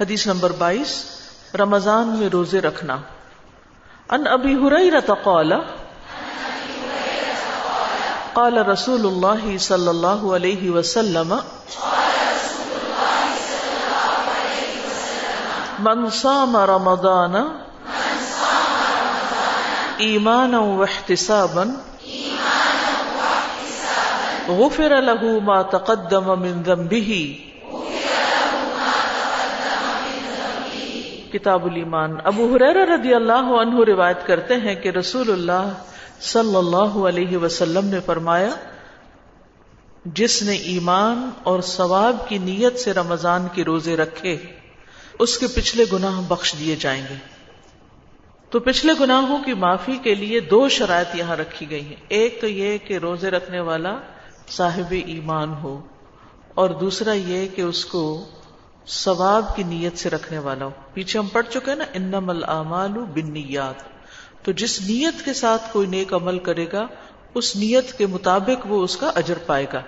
حدیث نمبر بائیس، رمضان میں روزے رکھنا۔ ان ابی حریرت قال قال رسول اللہ صلی اللہ علیہ وسلم، من صام رمضان، ایمانا واحتسابا غفر له ما تقدم من ذنبه کتاب الایمان۔ ابو حریر رضی اللہ عنہ روایت کرتے ہیں کہ رسول اللہ صلی اللہ علیہ وسلم نے فرمایا، جس نے ایمان اور ثواب کی نیت سے رمضان کے روزے رکھے، اس کے پچھلے گناہ بخش دیے جائیں گے۔ تو پچھلے گناہوں کی معافی کے لیے دو شرائط یہاں رکھی گئی ہیں۔ ایک تو یہ کہ روزے رکھنے والا صاحب ایمان ہو اور دوسرا یہ کہ اس کو ثواب کی نیت سے رکھنے والا ہو پیچھے ہم پڑھ چکے نا انم العمال بنیات تو جس نیت کے ساتھ کوئی نیک عمل کرے گا، اس نیت کے مطابق وہ اس کا اجر پائے گا۔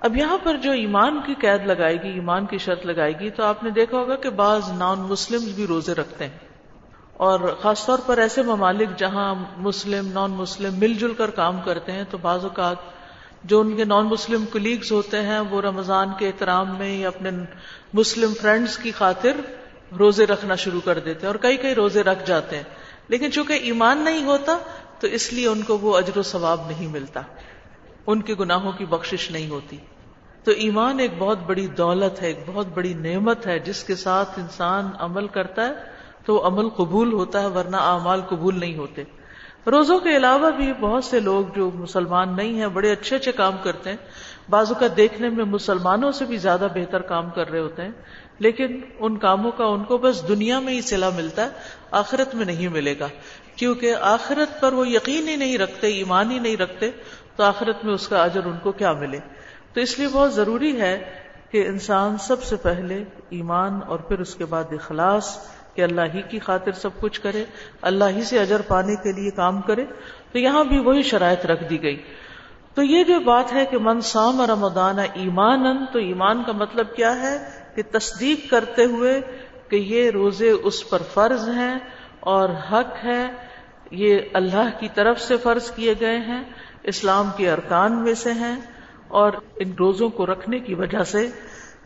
اب یہاں پر جو ایمان کی قید لگائے گی، ایمان کی شرط لگائے گی، تو آپ نے دیکھا ہوگا کہ بعض نان مسلم بھی روزے رکھتے ہیں۔ اور خاص طور پر ایسے ممالک جہاں مسلم نان مسلم مل جل کر کام کرتے ہیں، تو بعض اوقات جو ان کے نان مسلم کلیگز ہوتے ہیں، وہ رمضان کے احترام میں یا اپنے مسلم فرینڈز کی خاطر روزے رکھنا شروع کر دیتے ہیں اور کئی کئی روزے رکھ جاتے ہیں۔ لیکن چونکہ ایمان نہیں ہوتا، تو اس لیے ان کو وہ اجر و ثواب نہیں ملتا۔ ان کے گناہوں کی بخشش نہیں ہوتی۔ تو ایمان ایک بہت بڑی دولت ہے، ایک بہت بڑی نعمت ہے، جس کے ساتھ انسان عمل کرتا ہے تو عمل قبول ہوتا ہے، ورنہ اعمال قبول نہیں ہوتے۔ روزوں کے علاوہ بھی بہت سے لوگ جو مسلمان نہیں ہیں، بڑے اچھے اچھے کام کرتے ہیں۔ بازو کا دیکھنے میں مسلمانوں سے بھی زیادہ بہتر کام کر رہے ہوتے ہیں۔ لیکن ان کاموں کا ان کو بس دنیا میں ہی سلا ملتا ہے، آخرت میں نہیں ملے گا۔ کیونکہ آخرت پر وہ یقین ہی نہیں رکھتے، ایمان ہی نہیں رکھتے، تو آخرت میں اس کا اجر ان کو کیا ملے؟ تو اس لیے بہت ضروری ہے کہ انسان سب سے پہلے ایمان اور پھر اس کے بعد اخلاص کہ اللہ ہی کی خاطر سب کچھ کرے، اللہ ہی سے اجر پانے کے لیے کام کرے، تو یہاں بھی وہی شرائط رکھ دی گئی۔ تو یہ جو بات ہے کہ من سام رمضان ایمان تو ایمان کا مطلب کیا ہے؟ کہ تصدیق کرتے ہوئے کہ یہ روزے اس پر فرض ہیں اور حق ہے، یہ اللہ کی طرف سے فرض کیے گئے ہیں، اسلام کے ارکان میں سے ہیں اور ان روزوں کو رکھنے کی وجہ سے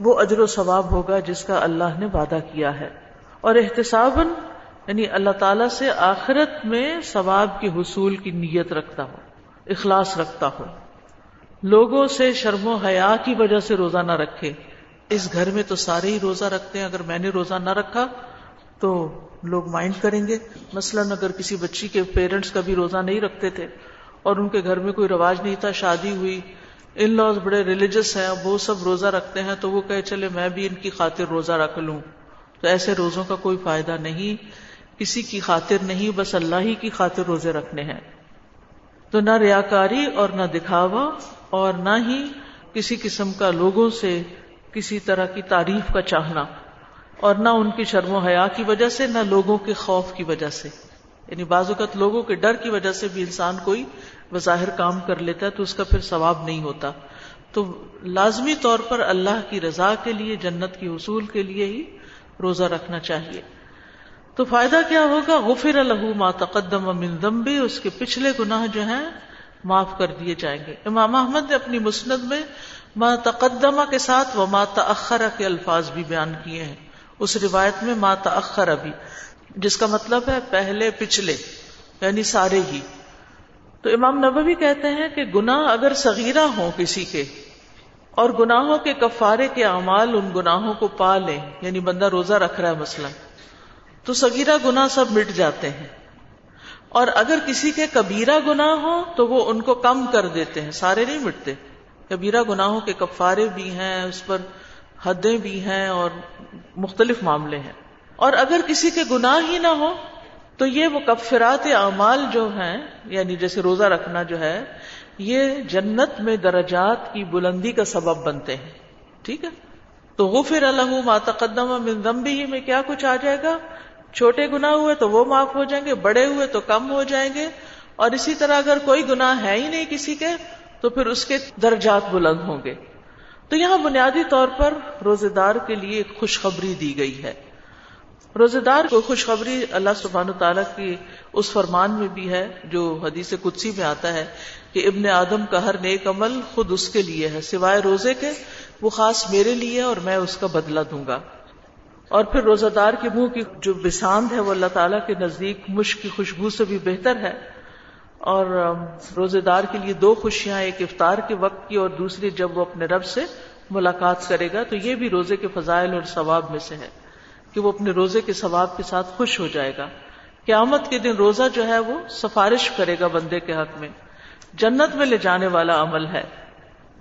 وہ اجر و ثواب ہوگا جس کا اللہ نے وعدہ کیا ہے۔ اور احتساب یعنی اللہ تعالی سے آخرت میں ثواب کے حصول کی نیت رکھتا ہو اخلاص رکھتا ہو لوگوں سے شرم و حیا کی وجہ سے روزہ نہ رکھے۔ اس گھر میں تو سارے ہی روزہ رکھتے ہیں۔ اگر میں نے روزہ نہ رکھا تو لوگ مائنڈ کریں گے۔ مثلا اگر کسی بچی کے پیرنٹس کبھی روزہ نہیں رکھتے تھے اور ان کے گھر میں کوئی رواج نہیں تھا، شادی ہوئی ان لاز بڑے ریلیجس ہیں، وہ سب روزہ رکھتے ہیں تو وہ کہ چلے میں بھی ان کی خاطر روزہ رکھ لوں۔ تو ایسے روزوں کا کوئی فائدہ نہیں، کسی کی خاطر نہیں، بس اللہ ہی کی خاطر روزے رکھنے ہیں۔ تو نہ ریاکاری اور نہ دکھاوا اور نہ ہی کسی قسم کا لوگوں سے کسی طرح کی تعریف کا چاہنا اور نہ ان کی شرم و حیا کی وجہ سے، نہ لوگوں کے خوف کی وجہ سے۔ یعنی بعض اوقات لوگوں کے ڈر کی وجہ سے بھی انسان کوئی بظاہر کام کر لیتا ہے تو اس کا پھر ثواب نہیں ہوتا۔ تو لازمی طور پر اللہ کی رضا کے لیے، جنت کی حصول کے لیے ہی روزہ رکھنا چاہیے۔ تو فائدہ کیا ہوگا؟ غفر الح ما تقدم من ذنبی، اس کے پچھلے گناہ جو ہیں معاف کر دیے جائیں گے۔ امام احمد نے اپنی مسند میں ما تقدمہ کے ساتھ وہ ما تأخرہ کے الفاظ بھی بیان کیے ہیں۔ اس روایت میں ما تأخرہ بھی، جس کا مطلب ہے پہلے پچھلے یعنی سارے ہی۔ تو امام نبوی کہتے ہیں کہ گناہ اگر صغیرہ ہوں کسی کے اور گناہوں کے کفارے کے اعمال ان گناہوں کو پا لیں یعنی بندہ روزہ رکھ رہا ہے مثلا۔ تو سگیرہ گنا سب مٹ جاتے ہیں۔ اور اگر کسی کے کبیرہ گنا ہو تو وہ ان کو کم کر دیتے ہیں۔ سارے نہیں مٹتے۔ کبیرہ گناہوں کے کفارے بھی ہیں، اس پر حدیں بھی ہیں اور مختلف معاملے ہیں۔ اور اگر کسی کے گناہ ہی نہ ہو تو یہ وہ کفرات اعمال جو ہیں یعنی جیسے روزہ رکھنا جو ہے یہ جنت میں درجات کی بلندی کا سبب بنتے ہیں۔ ٹھیک ہے؟ تو غفر اللہ ما تقدم من ذنبی ہی میں کیا کچھ آ جائے گا؟ چھوٹے گنا ہوئے تو وہ معاف ہو جائیں گے، بڑے ہوئے تو کم ہو جائیں گے۔ اور اسی طرح اگر کوئی گناہ ہے ہی نہیں کسی کے، تو پھر اس کے درجات بلند ہوں گے۔ تو یہاں بنیادی طور پر روزے دار کے لیے ایک خوشخبری دی گئی ہے۔ روزے دار کو خوشخبری اللہ سبحان تعالیٰ کی اس فرمان میں بھی ہے، جو حدیث قدسی میں آتا ہے۔ کہ ابن آدم کا ہر نیک عمل خود اس کے لیے ہے، سوائے روزے کے، وہ خاص میرے لیے اور میں اس کا بدلہ دوں گا۔ اور پھر روزہ دار کے منہ کی جو بساند ہے، وہ اللہ تعالیٰ کے نزدیک مشک کی خوشبو سے بھی بہتر ہے۔ اور روزے دار کے لیے دو خوشیاں، ایک افطار کے وقت کی اور دوسری جب وہ اپنے رب سے ملاقات کرے گا، تو یہ بھی روزے کے فضائل اور ثواب میں سے ہے کہ وہ اپنے روزے کے ثواب کے ساتھ خوش ہو جائے گا۔ قیامت کے دن روزہ جو ہے، وہ سفارش کرے گا بندے کے حق میں۔ جنت میں لے جانے والا عمل ہے۔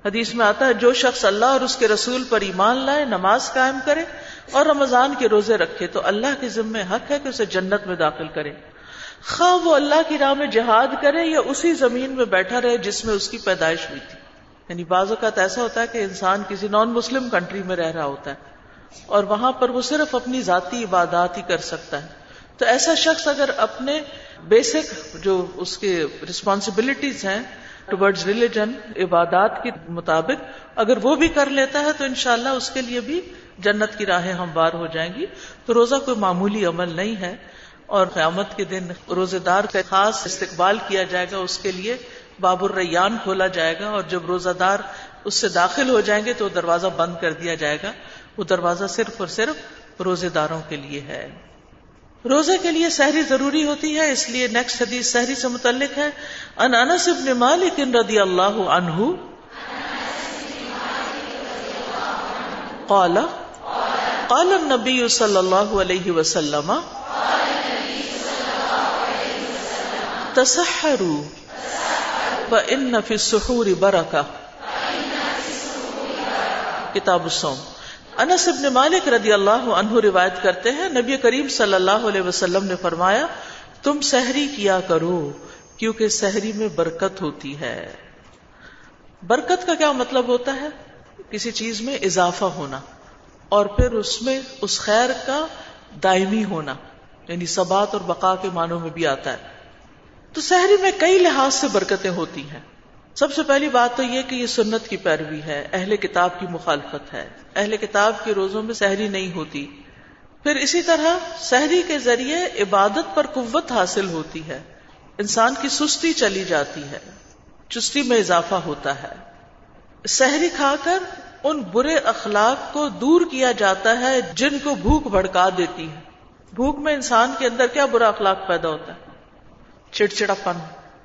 حدیث میں آتا ہے، جو شخص اللہ اور اس کے رسول پر ایمان لائے، نماز قائم کرے اور رمضان کے روزے رکھے، تو اللہ کے ذمے حق ہے کہ اسے جنت میں داخل کرے۔ خواہ وہ اللہ کی راہ میں جہاد کرے یا اسی زمین میں بیٹھا رہے جس میں اس کی پیدائش ہوئی تھی۔ یعنی بعض اوقات ایسا ہوتا ہے کہ انسان کسی نان مسلم کنٹری میں رہ رہا ہوتا ہے اور وہاں پر وہ صرف اپنی ذاتی عبادات ہی کر سکتا ہے۔ تو ایسا شخص اگر اپنے بیسک جو اس کے ریسپانسبلٹیز ہیں ٹورڈز ریلیجن عبادات کے مطابق اگر وہ بھی کر لیتا ہے تو انشاءاللہ اس کے لیے بھی جنت کی راہیں ہموار ہو جائیں گی۔ تو روزہ کوئی معمولی عمل نہیں ہے اور قیامت کے دن روزے دار کا خاص استقبال کیا جائے گا، اس کے لیے باب الریان کھولا جائے گا اور جب روزہ دار اس سے داخل ہو جائیں گے تو دروازہ بند کر دیا جائے گا۔ وہ دروازہ صرف اور صرف روزے داروں کے لیے ہے۔ روزے کے لیے سحری ضروری ہوتی ہے، اس لیے نیکسٹ حدیث سحری سے متعلق ہے۔ ان انس ابن مالک رضی اللہ عنہ قال قال النبی صلی اللہ علیہ وسلم، تسحروا فإن في السحور برکہ۔ کتاب الصوم۔ انس ابن مالک رضی اللہ عنہ روایت کرتے ہیں، نبی کریم صلی اللہ علیہ وسلم نے فرمایا، تم سحری کیا کرو، کیونکہ سحری میں برکت ہوتی ہے۔ برکت کا کیا مطلب ہوتا ہے؟ کسی چیز میں اضافہ ہونا، اور پھر اس میں اس خیر کا دائمی ہونا یعنی سبات اور بقا کے معنوں میں بھی آتا ہے۔ تو سحری میں کئی لحاظ سے برکتیں ہوتی ہیں۔ سب سے پہلی بات تو یہ کہ یہ سنت کی پیروی ہے، اہل کتاب کی مخالفت ہے۔ اہل کتاب کے روزوں میں سحری نہیں ہوتی۔ پھر اسی طرح سحری کے ذریعے عبادت پر قوت حاصل ہوتی ہے۔ انسان کی سستی چلی جاتی ہے، چستی میں اضافہ ہوتا ہے۔ سحری کھا کر ان برے اخلاق کو دور کیا جاتا ہے جن کو بھوک بھڑکا دیتی ہے۔ بھوک میں انسان کے اندر کیا برا اخلاق پیدا ہوتا ہے؟ چڑچڑا پن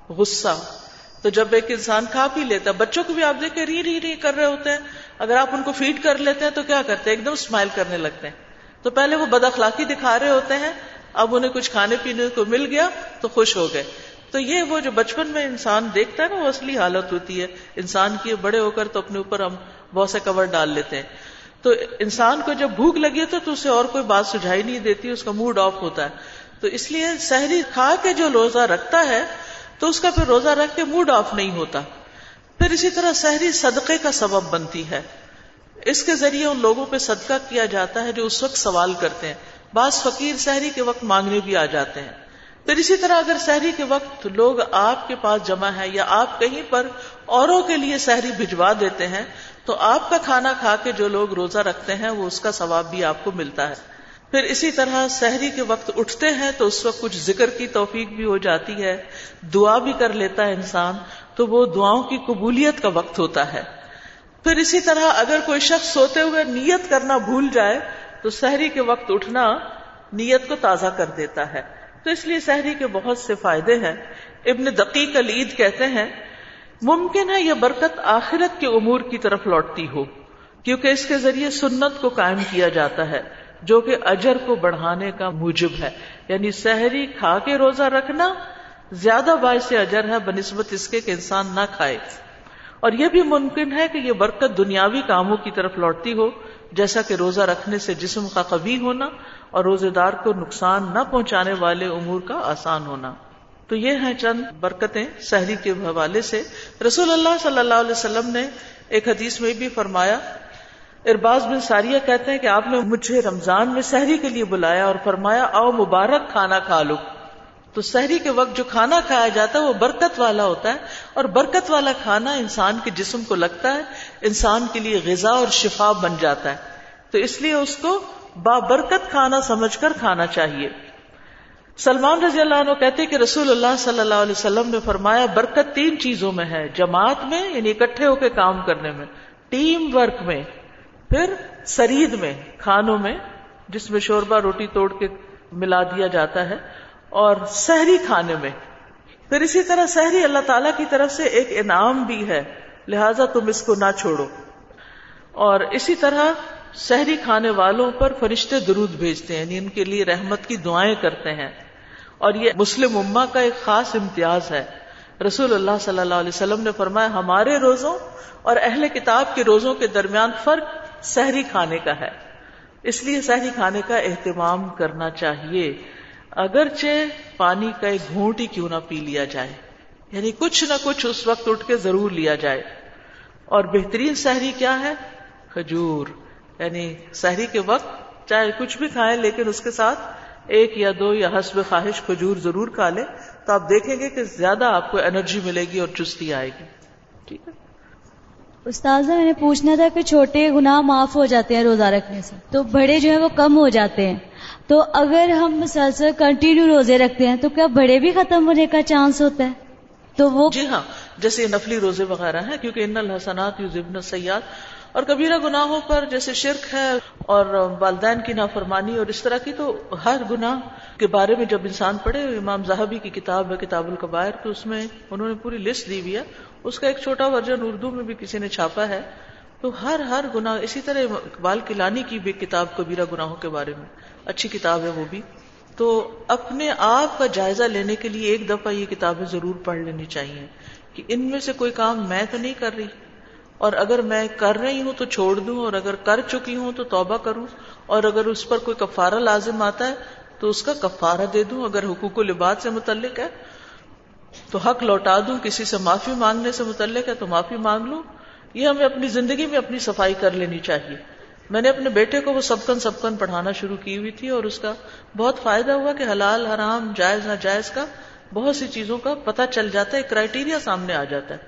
غصہ۔ تو جب ایک انسان کھا پی لیتا ہے، بچوں کو بھی آپ دیکھیں، ری ری ری کر رہے ہوتے ہیں۔ اگر آپ ان کو فیڈ کر لیتے ہیں تو کیا کرتے ہیں؟ ایک دم اسمائل کرنے لگتے ہیں۔ تو پہلے وہ بد اخلاقی دکھا رہے ہوتے ہیں، اب انہیں کچھ کھانے پینے کو مل گیا تو خوش ہو گئے۔ تو یہ وہ جو بچپن میں انسان دیکھتا ہے نا، وہ اصلی حالت ہوتی ہے۔ انسان کی بڑے ہو کر تو اپنے اوپر ہم بہت سے کور ڈال لیتے ہیں۔ تو انسان کو جب بھوک لگی تو اسے اور کوئی بات سجھائی نہیں دیتی، اس کا موڈ آف ہوتا ہے۔ تو اس لیے سحری کھا کے جو روزہ رکھتا ہے تو اس کا پھر روزہ رکھ کے موڈ آف نہیں ہوتا۔ پھر اسی طرح سحری صدقے کا سبب بنتی ہے۔ اس کے ذریعے ان لوگوں پہ صدقہ کیا جاتا ہے جو اس وقت سوال کرتے ہیں۔ بعض فقیر سحری کے وقت مانگنے بھی آ جاتے ہیں۔ پھر اسی طرح اگر سحری کے وقت لوگ آپ کے پاس جمع ہے یا آپ کہیں پر اوروں کے لیے سحری بھجوا دیتے ہیں، تو آپ کا کھانا کھا کے جو لوگ روزہ رکھتے ہیں، وہ اس کا ثواب بھی آپ کو ملتا ہے۔ پھر اسی طرح سحری کے وقت اٹھتے ہیں تو اس وقت کچھ ذکر کی توفیق بھی ہو جاتی ہے، دعا بھی کر لیتا ہے انسان، تو وہ دعاؤں کی قبولیت کا وقت ہوتا ہے۔ پھر اسی طرح اگر کوئی شخص سوتے ہوئے نیت کرنا بھول جائے، تو سحری کے وقت اٹھنا نیت کو تازہ کر دیتا ہے۔ تو اس لیے سحری کے بہت سے فائدے ہیں۔ ابن دقیق العید کہتے ہیں، ممکن ہے یہ برکت آخرت کے امور کی طرف لوٹتی ہو، کیونکہ اس کے ذریعے سنت کو قائم کیا جاتا ہے۔ جو کہ اجر کو بڑھانے کا موجب ہے۔ یعنی سحری کھا کے روزہ رکھنا زیادہ باعث اجر ہے، بنسبت اس کے کہ انسان نہ کھائے۔ اور یہ بھی ممکن ہے کہ یہ برکت دنیاوی کاموں کی طرف لوٹتی ہو، جیسا کہ روزہ رکھنے سے جسم کا قوی ہونا اور روزے دار کو نقصان نہ پہنچانے والے امور کا آسان ہونا۔ تو یہ ہیں چند برکتیں سحری کے حوالے سے۔ رسول اللہ صلی اللہ علیہ وسلم نے ایک حدیث میں بھی فرمایا ارباز بن ساریہ کہتے ہیں کہ آپ نے مجھے رمضان میں سحری کے لیے بلایا اور فرمایا او مبارک کھانا کھا لو۔ تو سحری کے وقت جو کھانا کھایا جاتا ہے وہ برکت والا ہوتا ہے اور برکت والا کھانا انسان کے جسم کو لگتا ہے، انسان کے لیے غذا اور شفا بن جاتا ہے۔ تو اس لیے اس کو بابرکت کھانا سمجھ کر کھانا چاہیے۔ سلمان رضی اللہ عنہ کہتے کہ رسول اللہ صلی اللہ علیہ وسلم نے فرمایا، برکت تین چیزوں میں ہے، جماعت میں یعنی اکٹھے ہو کے کام کرنے میں، ٹیم ورک میں پھر سرید میں، کھانوں میں، جس میں شوربا روٹی توڑ کے ملا دیا جاتا ہے، اور سحری کھانے میں۔ پھر اسی طرح سحری اللہ تعالی کی طرف سے ایک انعام بھی ہے۔ لہذا تم اس کو نہ چھوڑو۔ اور اسی طرح سحری کھانے والوں پر فرشتے درود بھیجتے ہیں یعنی ان کے لیے رحمت کی دعائیں کرتے ہیں۔ اور یہ مسلم اما کا ایک خاص امتیاز ہے۔ رسول اللہ صلی اللہ علیہ وسلم نے فرمایا، ہمارے روزوں اور اہل کتاب کے روزوں کے درمیان فرق سحری کھانے کا ہے۔ اس لیے سحری کھانے کا اہتمام کرنا چاہیے۔ اگرچہ پانی کا ایک گھونٹ ہی کیوں نہ پی لیا جائے۔ یعنی کچھ نہ کچھ اس وقت اٹھ کے ضرور لیا جائے۔ اور بہترین سحری کیا ہے؟ کھجور۔ یعنی سحری کے وقت چاہے کچھ بھی کھائیں لیکن اس کے ساتھ ایک یا دو یا حسب خواہش کھجور ضرور کھا لیں تو آپ دیکھیں گے کہ زیادہ آپ کو انرجی ملے گی اور چستی آئے گی۔ ٹھیک ہے؟ استاذ میں نے پوچھنا تھا کہ چھوٹے گناہ معاف ہو جاتے ہیں روزہ رکھنے سے۔ تو بڑے جو ہیں وہ کم ہو جاتے ہیں۔ تو اگر ہم مسلسل کنٹینیو روزے رکھتے ہیں تو کیا بڑے بھی ختم ہونے کا چانس ہوتا ہے؟ تو وہ جی ہاں جیسے نفلی روزے وغیرہ ہیں، کیونکہ ان الحسنات یو سیاد اور کبیرہ گناہوں پر جیسے شرک ہے اور والدین کی نافرمانی اور اس طرح کی، تو ہر گناہ کے بارے میں جب انسان پڑھے، امام زاہبی کی کتاب ہے، کتاب القبائر، تو اس میں انہوں نے پوری لسٹ دی ہوئی ہے۔ اس کا ایک چھوٹا ورژن اردو میں بھی کسی نے چھاپا ہے، تو ہر ہر گناہ، اسی طرح اقبال کلانی کی بھی کتاب، کبیرہ گناہوں کے بارے میں، اچھی کتاب ہے وہ بھی۔ تو اپنے آپ کا جائزہ لینے کے لیے ایک دفعہ یہ کتابیں ضرور پڑھ لینی چاہیے کہ ان میں سے کوئی کام میں تو نہیں کر رہی۔ اور اگر میں کر رہی ہوں تو چھوڑ دوں، اور اگر کر چکی ہوں تو توبہ کروں، اور اگر اس پر کوئی کفارہ لازم آتا ہے تو اس کا کفارہ دے دوں، اگر حقوق و لباس سے متعلق ہے تو حق لوٹا دوں، کسی سے معافی مانگنے سے متعلق ہے تو معافی مانگ لوں۔ یہ ہمیں اپنی زندگی میں اپنی صفائی کر لینی چاہیے۔ میں نے اپنے بیٹے کو وہ سبکن سبکن پڑھانا شروع کی ہوئی تھی اور اس کا بہت فائدہ ہوا کہ حلال، حرام، جائز، ناجائز کا بہت سی چیزوں کا پتہ چل جاتا ہے کرائٹیریا سامنے آ جاتا ہے۔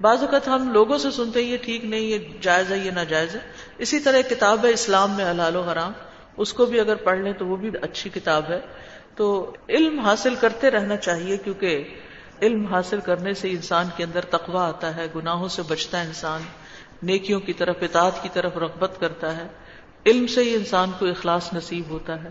بعض اوقات ہم لوگوں سے سنتے ہیں، یہ ٹھیک نہیں، یہ جائز ہے، یہ ناجائز ہے۔ اسی طرح کتاب ہے اسلام میں حلال و حرام۔ اس کو بھی اگر پڑھ لیں تو وہ بھی اچھی کتاب ہے۔ تو علم حاصل کرتے رہنا چاہیے کیونکہ علم حاصل کرنے سے انسان کے اندر تقوا آتا ہے، گناہوں سے بچتا ہے انسان، نیکیوں کی طرف، اطاعت کی طرف رغبت کرتا ہے۔ علم سے ہی انسان کو اخلاص نصیب ہوتا ہے۔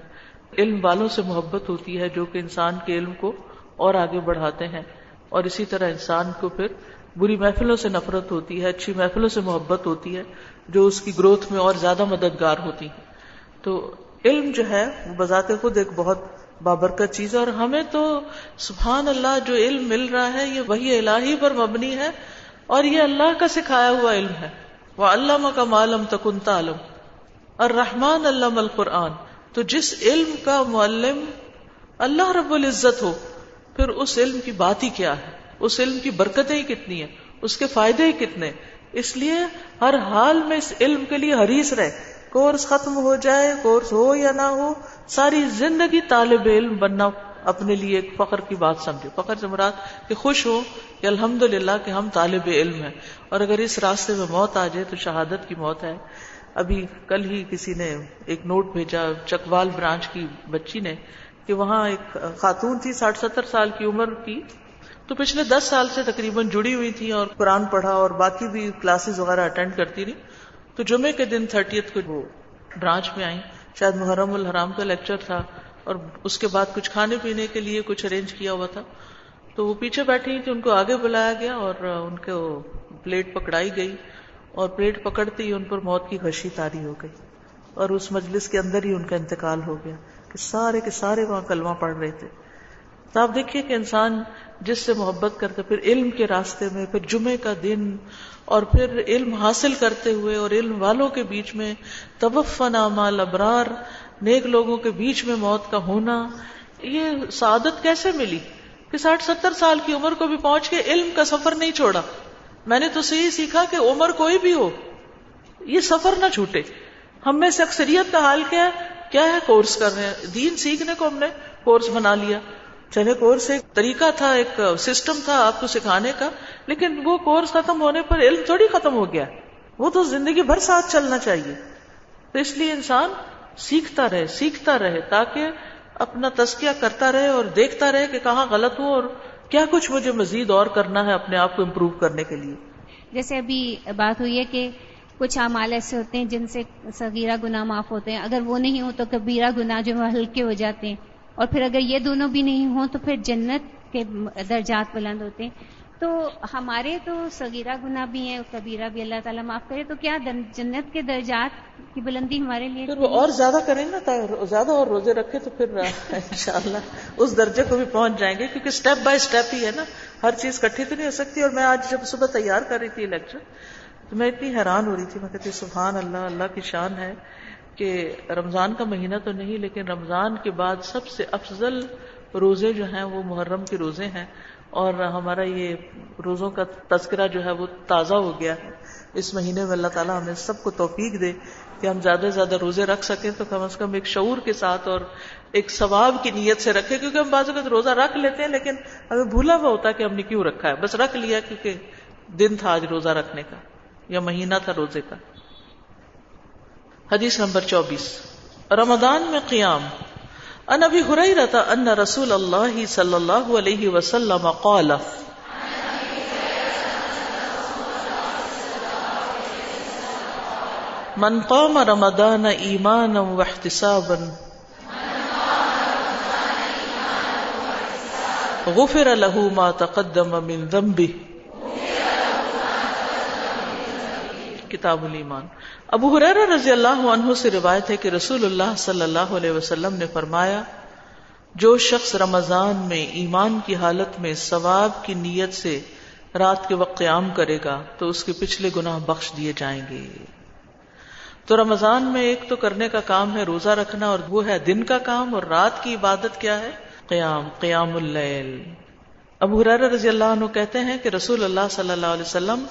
علم والوں سے محبت ہوتی ہے جو کہ انسان کے علم کو اور آگے بڑھاتے ہیں۔ اور اسی طرح انسان کو پھر بری محفلوں سے نفرت ہوتی ہے، اچھی محفلوں سے محبت ہوتی ہے جو اس کی گروتھ میں اور زیادہ مددگار ہوتی ہے تو علم جو ہے بذات خود ایک بہت بابرکت چیز ہے۔ اور ہمیں تو سبحان اللہ جو علم مل رہا ہے، یہ وہی الہی پر مبنی ہے۔ اور یہ اللہ کا سکھایا ہوا علم ہے۔ وہ علامہ کا معلوم تکن تعلم۔ اور رحمان علام القرآن۔ تو جس علم کا معلم اللہ رب العزت ہو، پھر اس علم کی بات ہی کیا ہے؟ اس علم کی برکتیں ہی کتنی ہیں؟ اس کے فائدے ہی کتنے اس لیے ہر حال میں اس علم کے لیے حریص رہے۔ کورس ختم ہو جائے، کورس ہو یا نہ ہو، ساری زندگی طالب علم بننا اپنے لیے ایک فخر کی بات سمجھے فخر سے مراد کہ خوش ہو کہ الحمد للہ کہ ہم طالب علم ہیں۔ اور اگر اس راستے میں موت آ جائے تو شہادت کی موت ہے۔ ابھی کل ہی کسی نے ایک نوٹ بھیجا، چکوال برانچ کی بچی نے، کہ وہاں ایک خاتون تھی ساٹھ ستر سال کی عمر کی۔ تو پچھلے دس سال سے تقریباً جڑی ہوئی تھی اور قرآن پڑھا اور باقی بھی کلاسز وغیرہ اٹینڈ کرتی رہی۔ تو جمعے کے دن تھرٹیتھ کو وہ برانچ میں آئی شاید محرم الحرام کا لیکچر تھا اور اس کے بعد کچھ کھانے پینے کے لیے کچھ ارینج کیا ہوا تھا۔ تو وہ پیچھے بیٹھی تھی، ان کو آگے بلایا گیا اور ان کو پلیٹ پکڑائی گئی اور پلیٹ پکڑتے ہی ان پر موت کی گھشی تاری ہو گئی اور اس مجلس کے اندر ہی ان کا انتقال ہو گیا کہ سارے کے سارے وہاں کلمہ پڑھ رہے تھے۔ تو آپ دیکھیے کہ انسان جس سے محبت کرتے پھر علم کے راستے میں، پھر جمعے کا دن اور پھر علم حاصل کرتے ہوئے اور علم والوں کے بیچ میں توفنا مال ابرار نیک لوگوں کے بیچ میں موت کا ہونا، یہ سعادت کیسے ملی؟ کہ ساٹھ ستر سال کی عمر کو بھی پہنچ کے علم کا سفر نہیں چھوڑا۔ میں نے تو سے ہی سیکھا کہ عمر کوئی بھی ہو، یہ سفر نہ چھوٹے۔ ہم میں سے اکثریت کا حال کیا ہے؟ کیا ہے کورس کر رہے ہیں دین سیکھنے کو ہم نے کورس بنا لیا۔ چلے کورس ایک طریقہ تھا، ایک سسٹم تھا آپ کو سکھانے کا، لیکن وہ کورس ختم ہونے پر علم تھوڑی ختم ہو گیا۔ وہ تو زندگی بھر ساتھ چلنا چاہیے۔ تو اس لیے انسان سیکھتا رہے سیکھتا رہے، تاکہ اپنا تسکیہ کرتا رہے اور دیکھتا رہے کہ کہاں غلط ہو اور کیا کچھ مجھے مزید اور کرنا ہے اپنے آپ کو امپروو کرنے کے لیے۔ جیسے ابھی بات ہوئی ہے کہ کچھ اعمال ایسے ہوتے ہیں جن سے صغیرہ گناہ معاف ہوتے ہیں۔ اگر وہ نہیں ہو تو کبیرہ گناہ جو ہلکے ہو جاتے ہیں۔ اور پھر اگر یہ دونوں بھی نہیں ہوں تو پھر جنت کے درجات بلند ہوتے ہیں۔ تو ہمارے تو صغیرہ گناہ بھی ہیں، کبیرہ بھی، اللہ تعالیٰ معاف کرے، تو کیا جنت کے درجات کی بلندی ہمارے لیے پھر وہ اور زیادہ کریں گے زیادہ اور روزے رکھے تو پھر انشاءاللہ اس درجے کو بھی پہنچ جائیں گے۔ کیونکہ اسٹیپ بائی اسٹیپ ہی ہے نا، ہر چیز کٹھی تو نہیں ہو سکتی۔ اور میں آج جب صبح تیار کر رہی تھی لیکچر تو میں اتنی حیران ہو رہی تھی۔ میں کہتی سبحان اللہ اللہ کی شان ہے۔ کہ رمضان کا مہینہ تو نہیں، لیکن رمضان کے بعد سب سے افضل روزے جو ہیں وہ محرم کے روزے ہیں۔ اور ہمارا یہ روزوں کا تذکرہ جو ہے وہ تازہ ہو گیا ہے۔ اس مہینے میں اللہ تعالیٰ ہمیں سب کو توفیق دے کہ ہم زیادہ سے زیادہ روزے رکھ سکیں تو کم از کم ایک شعور کے ساتھ اور ایک ثواب کی نیت سے رکھے کیونکہ ہم بعض اوقات روزہ رکھ لیتے ہیں لیکن ہمیں بھولا ہوا ہوتا کہ ہم نے کیوں رکھا ہے۔ بس رکھ لیا کیونکہ دن تھا آج روزہ رکھنے کا یا مہینہ تھا روزے کا۔ حدیث نمبر چوبیس۔ رمضان میں قیام۔ ان ابھی ہرئی رہتا ان رسول اللہ صلی اللہ علیہ وسلم قال۔ من قام رمضان ایمانا واحتسابا غفر له ما تقدم من ذنبه۔ کتاب الایمان۔ ابو حریر رضی اللہ عنہ سے روایت ہے کہ رسول اللہ صلی اللہ علیہ وسلم نے فرمایا، جو شخص رمضان میں ایمان کی حالت میں ثواب کی نیت سے رات کے وقت قیام کرے گا، تو اس کے پچھلے گناہ بخش دیے جائیں گے۔ تو رمضان میں ایک تو کرنے کا کام ہے روزہ رکھنا اور وہ ہے دن کا کام، اور رات کی عبادت کیا ہے؟ قیام قیام اللیل۔ ابو حرار رضی اللہ عنہ کہتے ہیں کہ رسول اللہ صلی اللہ علیہ وسلم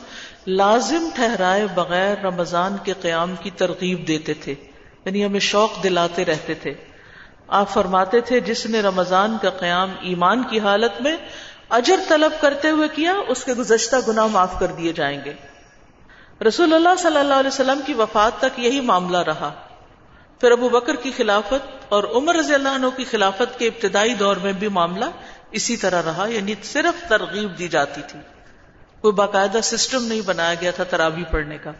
لازم ٹھہرائے بغیر رمضان کے قیام کی ترغیب دیتے تھے یعنی ہمیں شوق دلاتے رہتے تھے۔ آپ فرماتے تھے، جس نے رمضان کا قیام ایمان کی حالت میں اجر طلب کرتے ہوئے کیا، اس کے گزشتہ گناہ معاف کر دیے جائیں گے۔ رسول اللہ صلی اللہ علیہ وسلم کی وفات تک یہی معاملہ رہا۔ پھر ابو بکر کی خلافت اور عمر رضی اللہ عنہ کی خلافت کے ابتدائی دور میں بھی معاملہ اسی طرح رہا یعنی صرف ترغیب دی جاتی تھی۔ کوئی باقاعدہ سسٹم نہیں بنایا گیا تھا ترابی پڑھنے کا۔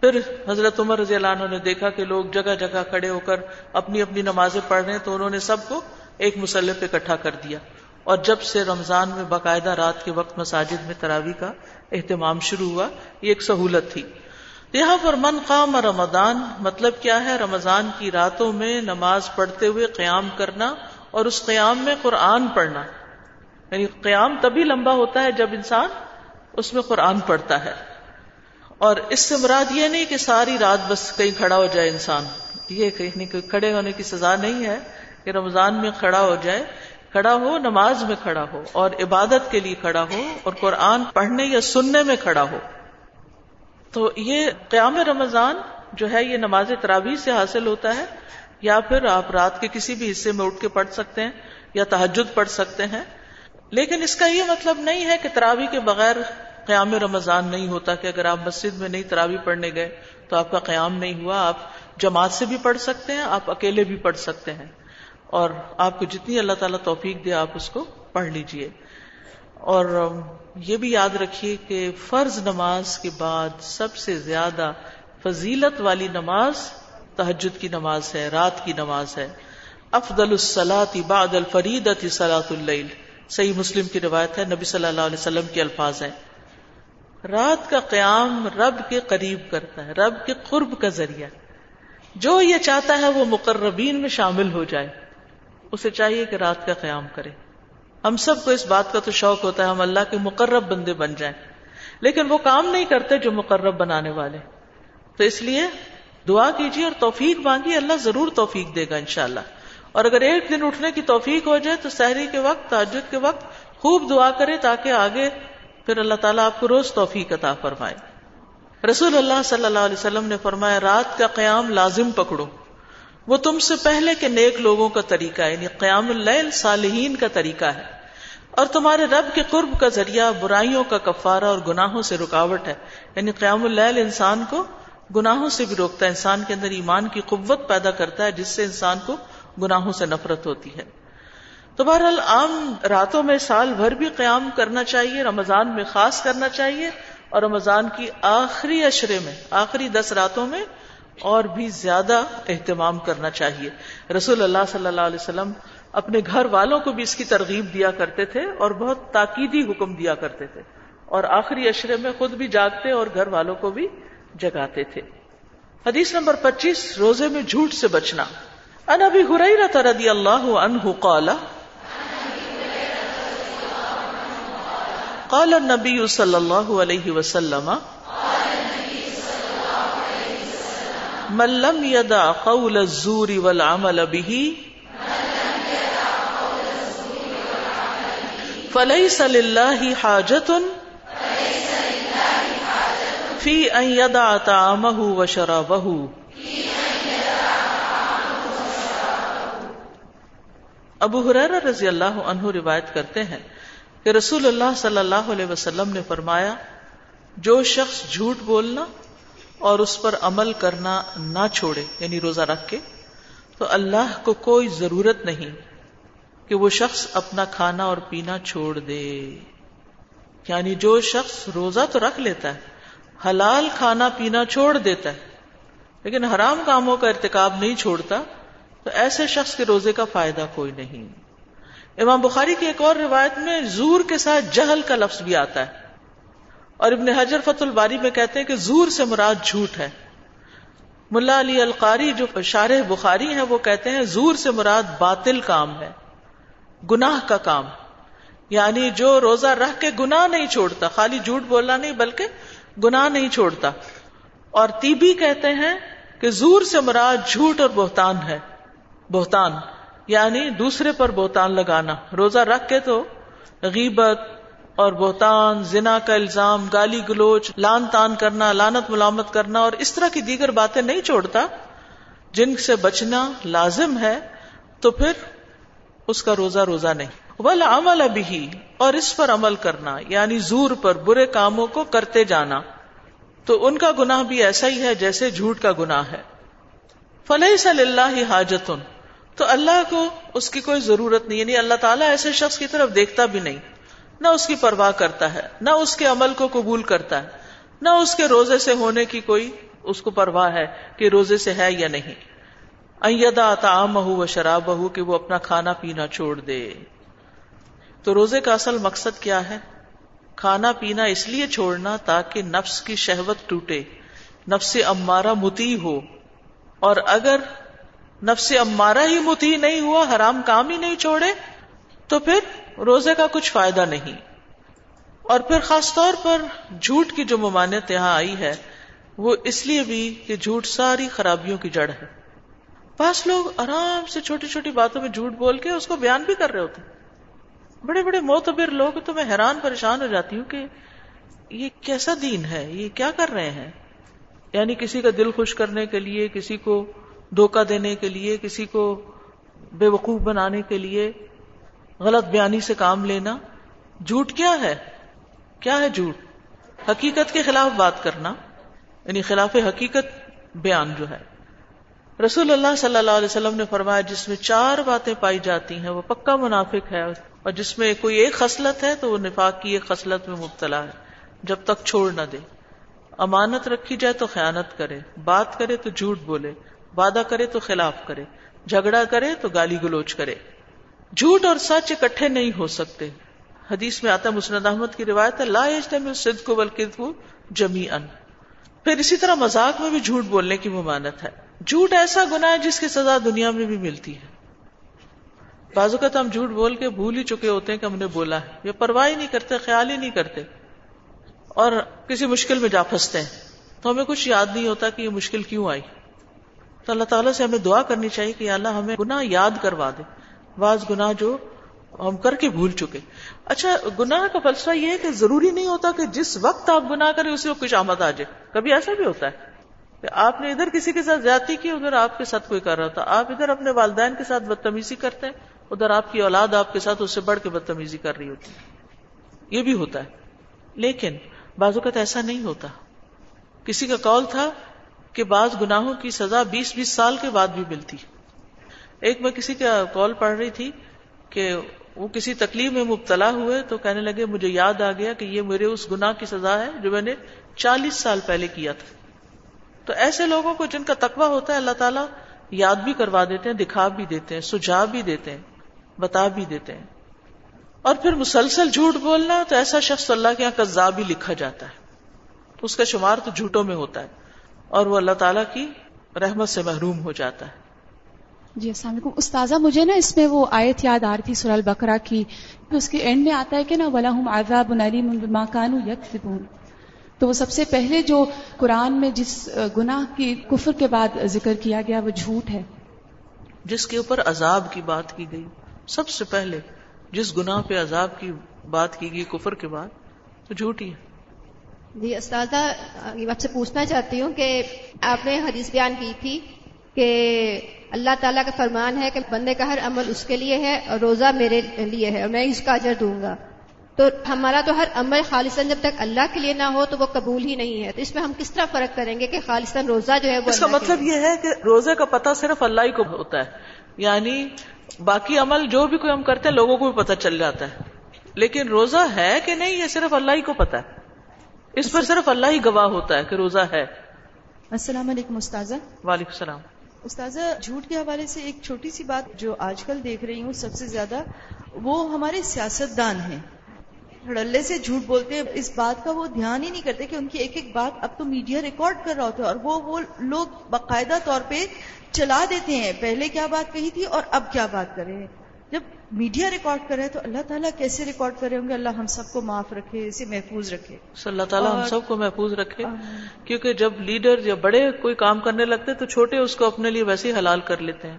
پھر حضرت عمر رضی اللہ عنہ نے دیکھا کہ لوگ جگہ جگہ کھڑے ہو کر اپنی اپنی نمازیں پڑھ رہے ہیں، تو انہوں نے سب کو ایک مسلح پہ اکٹھا کر دیا۔ اور جب سے رمضان میں باقاعدہ رات کے وقت مساجد میں تراوی کا اہتمام شروع ہوا، یہ ایک سہولت تھی۔ یہاں پر من قام رمضان مطلب کیا ہے؟ رمضان کی راتوں میں نماز پڑھتے ہوئے قیام کرنا اور اس قیام میں قرآن پڑھنا۔ یعنی قیام تبھی لمبا ہوتا ہے جب انسان اس میں قرآن پڑھتا ہے۔ اور اس سے مراد یہ نہیں کہ ساری رات بس کہیں کھڑا ہو جائے انسان۔ یہ کہیں نہیں کھڑے ہونے کی سزا نہیں ہے کہ رمضان میں کھڑا ہو جائے۔ کھڑا ہو، نماز میں کھڑا ہو، اور عبادت کے لیے کھڑا ہو، اور قرآن پڑھنے یا سننے میں کھڑا ہو۔ تو یہ قیام رمضان جو ہے، یہ نماز تراویح سے حاصل ہوتا ہے۔ یا پھر آپ رات کے کسی بھی حصے میں اٹھ کے پڑھ سکتے ہیں، یا تحجد پڑھ سکتے ہیں۔ لیکن اس کا یہ مطلب نہیں ہے کہ تراوی کے بغیر قیام رمضان نہیں ہوتا کہ اگر آپ مسجد میں نہیں تراوی پڑھنے گئے تو آپ کا قیام نہیں ہوا، آپ جماعت سے بھی پڑھ سکتے ہیں، آپ اکیلے بھی پڑھ سکتے ہیں۔ اور آپ کو جتنی اللہ تعالیٰ توفیق دے، آپ اس کو پڑھ لیجیے۔ اور یہ بھی یاد رکھیے کہ فرض نماز کے بعد سب سے زیادہ فضیلت والی نماز تحجد کی نماز ہے، رات کی نماز ہے۔ افضل السلاط بعد الفریدت سلاۃ اللیل۔ صحیح مسلم کی روایت ہے، نبی صلی اللہ علیہ وسلم کے الفاظ ہیں۔ رات کا قیام رب کے قریب کرتا ہے، رب کے قرب کا ذریعہ۔ جو یہ چاہتا ہے وہ مقربین میں شامل ہو جائے۔ اسے چاہیے کہ رات کا قیام کرے۔ ہم سب کو اس بات کا تو شوق ہوتا ہے، ہم اللہ کے مقرب بندے بن جائیں۔ لیکن وہ کام نہیں کرتے جو مقرب بنانے والے۔ تو اس لیے دعا کیجیے اور توفیق مانگیے، اللہ ضرور توفیق دے گا انشاءاللہ۔ اور اگر ایک دن اٹھنے کی توفیق ہو جائے تو سحری کے وقت تاجد کے وقت خوب دعا کرے تاکہ آگے پھر اللہ تعالیٰ آپ کو روز توفیق عطا فرمائے۔ رسول اللہ صلی اللہ علیہ وسلم نے فرمایا، رات کا قیام لازم پکڑو۔ وہ تم سے پہلے کے نیک لوگوں کا طریقہ ہے یعنی قیام اللیل صالحین کا طریقہ ہے۔ اور تمہارے رب کے قرب کا ذریعہ برائیوں کا کفارہ اور گناہوں سے رکاوٹ ہے۔ یعنی قیام اللیل انسان کو گناہوں سے بھی روکتا ہے، انسان کے اندر ایمان کی قوت پیدا کرتا ہے، جس سے انسان کو گناہوں سے نفرت ہوتی ہے۔ تو بہرحال عام راتوں میں سال بھر بھی قیام کرنا چاہیے، رمضان میں خاص کرنا چاہیے اور رمضان کی آخری اشرے میں، آخری دس راتوں میں اور بھی زیادہ اہتمام کرنا چاہیے۔ رسول اللہ صلی اللہ علیہ وسلم اپنے گھر والوں کو بھی اس کی ترغیب دیا کرتے تھے اور بہت تاکیدی حکم دیا کرتے تھے۔ اور آخری اشرے میں خود بھی جاگتے اور گھر والوں کو بھی جگاتے تھے۔ حدیث نمبر پچیس، روزے میں جھوٹ سے بچنا۔ ان ابی حریرہ رضی اللہ عنہ قال قال النبی صلی اللہ علیہ وسلم، من لم يدع قول الزور والعمل به فليس لله حاجة في أن يدع طعامه وشرابه في ابو حریر رضی اللہ عنہ روایت کرتے ہیں کہ رسول اللہ صلی اللہ علیہ وسلم نے فرمایا، جو شخص جھوٹ بولنا اور اس پر عمل کرنا نہ چھوڑے یعنی روزہ رکھ کے، تو اللہ کو کوئی ضرورت نہیں کہ وہ شخص اپنا کھانا اور پینا چھوڑ دے۔ یعنی جو شخص روزہ تو رکھ لیتا ہے، حلال کھانا پینا چھوڑ دیتا ہے، لیکن حرام کاموں کا ارتکاب نہیں چھوڑتا تو ایسے شخص کے روزے کا فائدہ کوئی نہیں۔ امام بخاری کی ایک اور روایت میں زور کے ساتھ جہل کا لفظ بھی آتا ہے۔ اور ابن حجر فت الباری میں کہتے ہیں کہ زور سے مراد جھوٹ ہے۔ ملا علی القاری جو شارح بخاری ہیں وہ کہتے ہیں زور سے مراد باطل کام ہے، گناہ کا کام۔ یعنی جو روزہ رکھ کے گناہ نہیں چھوڑتا، خالی جھوٹ بولنا نہیں بلکہ گناہ نہیں چھوڑتا۔ اور تیبی کہتے ہیں کہ زور سے مراد جھوٹ اور بہتان ہے۔ بہتان یعنی دوسرے پر بہتان لگانا۔ روزہ رکھ کے تو غیبت اور بہتان، زنا کا الزام، گالی گلوچ لان تان کرنا، لانت ملامت کرنا اور اس طرح کی دیگر باتیں نہیں چھوڑتا۔ جن سے بچنا لازم ہے تو پھر اس کا روزہ روزہ نہیں۔ ول عمل ابھی اور اس پر عمل کرنا یعنی زور پر برے کاموں کو کرتے جانا۔ تو ان کا گناہ بھی ایسا ہی ہے جیسے جھوٹ کا گناہ ہے۔ فلح صلی اللہ حاجتن تو اللہ کو اس کی کوئی ضرورت نہیں یعنی اللہ تعالیٰ ایسے شخص کی طرف دیکھتا بھی نہیں۔ نہ اس کی پرواہ کرتا ہے، نہ اس کے عمل کو قبول کرتا ہے۔ نہ اس کے روزے سے ہونے کی کوئی اس کو پرواہ ہے کہ روزے سے ہے یا نہیں۔ ایدا تعام ہو و شراب ہو کہ وہ اپنا کھانا پینا چھوڑ دے۔ تو روزے کا اصل مقصد کیا ہے؟ کھانا پینا اس لیے چھوڑنا تاکہ نفس کی شہوت ٹوٹے، نفس امارہ متی ہو۔ اور اگر نفس امارہ ہی متی نہیں ہوا، حرام کام ہی نہیں چھوڑے، تو پھر روزے کا کچھ فائدہ نہیں۔ اور پھر خاص طور پر جھوٹ کی جو ممانعت یہاں آئی ہے، وہ اس لیے بھی کہ جھوٹ ساری خرابیوں کی جڑ ہے۔ بعض لوگ آرام سے چھوٹی چھوٹی باتوں میں جھوٹ بول کے اس کو بیان بھی کر رہے ہوتے بڑے بڑے موتبر لوگ تو میں حیران پریشان ہو جاتی ہوں کہ یہ کیسا دین ہے؟ یہ کیا کر رہے ہیں؟ یعنی کسی کا دل خوش کرنے کے لیے، کسی کو دھوکہ دینے کے لیے، کسی کو بے وقوف بنانے کے لیے غلط بیانی سے کام لینا۔ جھوٹ کیا ہے؟ کیا ہے جھوٹ؟ حقیقت کے خلاف بات کرنا۔ یعنی خلاف حقیقت بیان جو ہے۔ رسول اللہ صلی اللہ علیہ وسلم نے فرمایا، جس میں چار باتیں پائی جاتی ہیں، وہ پکا منافق ہے اور جس میں کوئی ایک خصلت ہے، تو وہ نفاق کی ایک خصلت میں مبتلا ہے۔ جب تک چھوڑ نہ دے۔ امانت رکھی جائے تو خیانت کرے۔ بات کرے تو جھوٹ بولے۔ وعدہ کرے تو خلاف کرے، جھگڑا کرے تو گالی گلوچ کرے۔ جھوٹ اور سچ اکٹھے نہیں ہو سکتے۔ حدیث میں آتا مسند احمد کی روایت ہے، لا سد کو بلکہ جمی ان پھر اسی طرح مذاق میں بھی جھوٹ بولنے کی ممانت ہے۔ جھوٹ ایسا گنا ہے جس کی سزا دنیا میں بھی ملتی ہے۔ بازو کا تو ہم جھوٹ بول کے بھول ہی چکے ہوتے ہیں کہ ہم نے بولا ہے یہ پرواہ نہیں کرتے، خیال ہی نہیں کرتے۔ اور کسی مشکل میں جا پھنستے ہیں۔ تو ہمیں کچھ یاد نہیں ہوتا کہ یہ مشکل کیوں آئی۔ تو اللہ تعالیٰ سے ہمیں دعا کرنی چاہیے کہ اللہ ہمیں گناہ یاد کروا دے۔ بعض گناہ جو ہم کر کے بھول چکے۔ اچھا گناہ کا فلسفہ یہ ہے کہ ضروری نہیں ہوتا کہ جس وقت آپ گناہ کریں اسی وقت کچھ آمد آ جائے۔ کبھی ایسا بھی ہوتا ہے کہ آپ نے ادھر کسی کے ساتھ زیادتی کی، ادھر آپ کے ساتھ کوئی کر رہا تھا آپ ادھر اپنے والدین کے ساتھ بدتمیزی کرتے ہیں، ادھر آپ کی اولاد آپ کے ساتھ اس سے بڑھ کے بدتمیزی کر رہی ہوتی۔ ہے یہ بھی ہوتا ہے۔ لیکن بعض اوقات ایسا نہیں ہوتا۔ کسی کا کال تھا کہ بعض گناہوں کی سزا بیس بیس سال کے بعد بھی ملتی۔ ایک میں کسی کا کال پڑھ رہی تھی کہ وہ کسی تکلیف میں مبتلا ہوئے تو کہنے لگے، مجھے یاد آ گیا کہ یہ میرے اس گناہ کی سزا ہے جو میں نے چالیس سال پہلے کیا تھا۔ تو ایسے لوگوں کو جن کا تقوی ہوتا ہے، اللہ تعالیٰ یاد بھی کروا دیتے ہیں، دکھا بھی دیتے ہیں سجھاؤ بھی دیتے ہیں، بتا بھی دیتے ہیں۔ اور پھر مسلسل جھوٹ بولنا تو ایسا شخص اللہ کے یہاں کذاب ہی لکھا جاتا ہے۔ اس کا شمار تو جھوٹوں میں ہوتا ہے۔ اور وہ اللہ تعالیٰ کی رحمت سے محروم ہو جاتا ہے۔ جی السلام علیکم۔ استاذہ مجھے نا اس میں وہ آیت یاد آ رہی تھی سورہ البقرہ کی اس کے اینڈ میں آتا ہے کہ نا ولاحم آزاب بما کانو یکسبون تو وہ سب سے پہلے جو قرآن میں جس گناہ کی کفر کے بعد ذکر کیا گیا وہ جھوٹ ہے۔ جس کے اوپر عذاب کی بات کی گئی۔ سب سے پہلے جس گناہ پہ عذاب کی بات کی گئی کفر کے بعد تو جھوٹ ہی ہے۔ جی استاذہ آپ سے پوچھنا چاہتی ہوں کہ آپ نے حدیث بیان کی تھی کہ اللہ تعالیٰ کا فرمان ہے کہ بندے کا ہر عمل اس کے لیے ہے اور روزہ میرے لیے ہے اور میں اس کا اجر دوں گا۔ تو ہمارا تو ہر عمل خالصاً جب تک اللہ کے لیے نہ ہو تو وہ قبول ہی نہیں ہے۔ تو اس میں ہم کس طرح فرق کریں گے کہ خالصاً روزہ جو ہے وہ اس کا مطلب یہ ہے کہ روزے کا پتہ صرف اللہ ہی کو ہوتا ہے۔ یعنی باقی عمل جو بھی کوئی ہم کرتے ہیں لوگوں کو بھی پتہ چل جاتا ہے۔ لیکن روزہ ہے کہ نہیں یہ صرف اللہ ہی کو پتا ہے۔ اس پر صرف اللہ ہی گواہ ہوتا ہے کہ روزہ ہے۔ السلام علیکم استاذہ۔ وعلیکم السلام۔ استاذہ جھوٹ کے حوالے سے ایک چھوٹی سی بات جو آج کل دیکھ رہی ہوں سب سے زیادہ وہ ہمارے سیاست دان ہیں۔ ہڑلے سے جھوٹ بولتے ہیں اس بات کا وہ دھیان ہی نہیں کرتے کہ ان کی ایک ایک بات اب تو میڈیا ریکارڈ کر رہا ہوتا ہے اور وہ وہ لوگ باقاعدہ طور پہ چلا دیتے ہیں۔ پہلے کیا بات کہی تھی اور اب کیا بات کر رہے ہیں؟ جب میڈیا ریکارڈ کرے تو اللہ تعالیٰ کیسے ریکارڈ کرے ہوں گے؟ اللہ ہم سب کو معاف رکھے اسے محفوظ رکھے۔ اللہ تعالیٰ ہم سب کو محفوظ رکھے۔ کیونکہ جب لیڈر یا بڑے کوئی کام کرنے لگتے تو چھوٹے اس کو اپنے لیے ویسے ہی حلال کر لیتے ہیں۔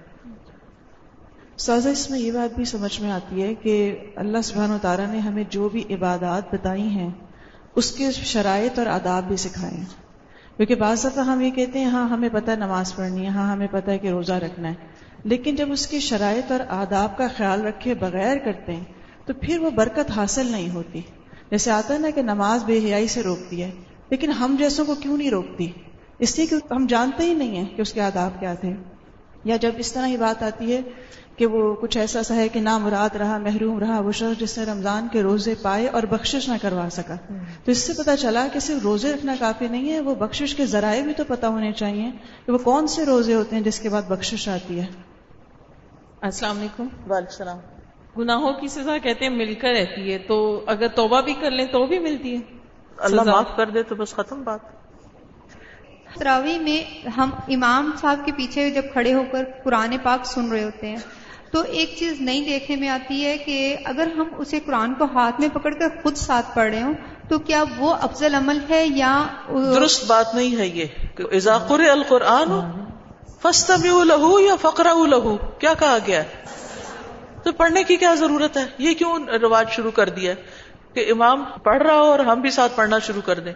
سازا اس میں یہ بات بھی سمجھ میں آتی ہے کہ اللہ سبحانہ و تعالیٰ نے ہمیں جو بھی عبادات بتائی ہیں اس کے شرائط اور آداب بھی سکھائے ہیں۔ کیونکہ بعض دفعہ ہم یہ کہتے ہیں ہاں ہمیں پتہ ہے نماز پڑھنی ہے ہاں ہمیں پتہ ہے کہ روزہ رکھنا ہے۔ لیکن جب اس کی شرائط اور آداب کا خیال رکھے بغیر کرتے ہیں، تو پھر وہ برکت حاصل نہیں ہوتی۔ جیسے آتا ہے نا کہ نماز بے حیائی سے روکتی ہے، لیکن ہم جیسوں کو کیوں نہیں روکتی؟ اس لیے کہ ہم جانتے ہی نہیں ہیں کہ اس کے آداب کیا تھے۔ یا جب اس طرح ہی بات آتی ہے کہ وہ کچھ ایسا سا ہے کہ نہ مراد رہا، محروم رہا، وہ شخص جس نے رمضان کے روزے پائے اور بخشش نہ کروا سکا۔ تو اس سے پتا چلا کہ صرف روزے رکھنا کافی نہیں ہے، وہ بخشش کے ذرائع بھی تو پتا ہونے چاہیے کہ وہ کون سے روزے ہوتے ہیں جس کے بعد بخشش آتی ہے۔ السلام علیکم۔ وعلیکم السلام۔ گناہوں کی سزا کہتے ہیں مل کر رہتی ہے۔ تو اگر توبہ بھی کر لیں تو بھی ملتی ہے۔ اللہ معاف کر دے تو بس ختم بات۔ تراوی میں ہم امام صاحب کے پیچھے جب کھڑے ہو کر قرآن پاک سن رہے ہوتے ہیں تو ایک چیز نئی دیکھنے میں آتی ہے کہ اگر ہم اسے قرآن کو ہاتھ میں پکڑ کر خود ساتھ پڑھ رہے ہوں تو کیا وہ افضل عمل ہے یا درست بات نہیں ہے یہ۔ اضاقر القرآن لہو یا فقرا لہو کیا کہا گیا ہے؟ تو پڑھنے کی کیا ضرورت ہے؟ یہ کیوں رواج شروع کر دیا کہ امام پڑھ رہا ہو اور ہم بھی ساتھ پڑھنا شروع کر دیں؟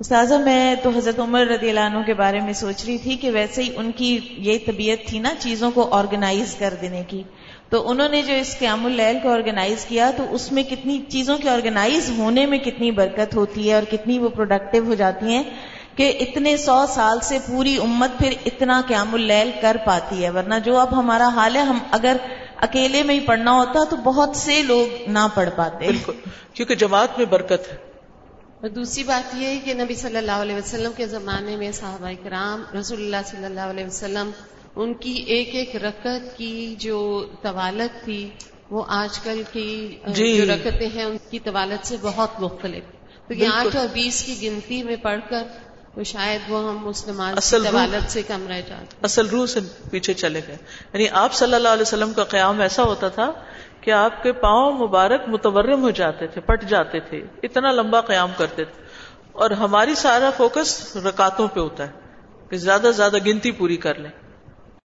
استاذہ، میں تو حضرت عمر رضی اللہ عنہ کے بارے میں سوچ رہی تھی کہ ویسے ہی ان کی یہ طبیعت تھی نا چیزوں کو آرگنائز کر دینے کی۔ تو انہوں نے جو اس قیام اللیل کو آرگنائز کیا تو اس میں کتنی چیزوں کے آرگنائز ہونے میں کتنی برکت ہوتی ہے اور کتنی وہ پروڈکٹیو ہو جاتی ہیں۔ کہ اتنے سو سال سے پوری امت پھر اتنا قیام اللیل کر پاتی ہے ورنہ جو اب ہمارا حال ہے ہم اگر اکیلے میں ہی پڑھنا ہوتا تو بہت سے لوگ نہ پڑھ پاتے۔ بالکل کیونکہ جماعت میں برکت ہے۔ اور دوسری بات یہ ہے کہ نبی صلی اللہ علیہ وسلم کے زمانے میں صحابہ کرام رسول اللہ صلی اللہ علیہ وسلم ان کی ایک ایک رکت کی جو طوالت تھی وہ آج کل کی جی۔ جو رکتیں ہیں ان کی طوالت سے بہت مختلف۔ تو یہ آٹھ اور بیس کی گنتی میں پڑھ کر تو شاید وہ ہم اس نماز طوالت سے کم رہ جاتے اصل روح سے پیچھے چلے گئے۔ یعنی آپ صلی اللہ علیہ وسلم کا قیام ایسا ہوتا تھا کہ آپ کے پاؤں مبارک متورم ہو جاتے تھے پٹ جاتے تھے اتنا لمبا قیام کرتے تھے۔ اور ہماری سارا فوکس رکاتوں پہ ہوتا ہے کہ زیادہ زیادہ گنتی پوری کر لیں۔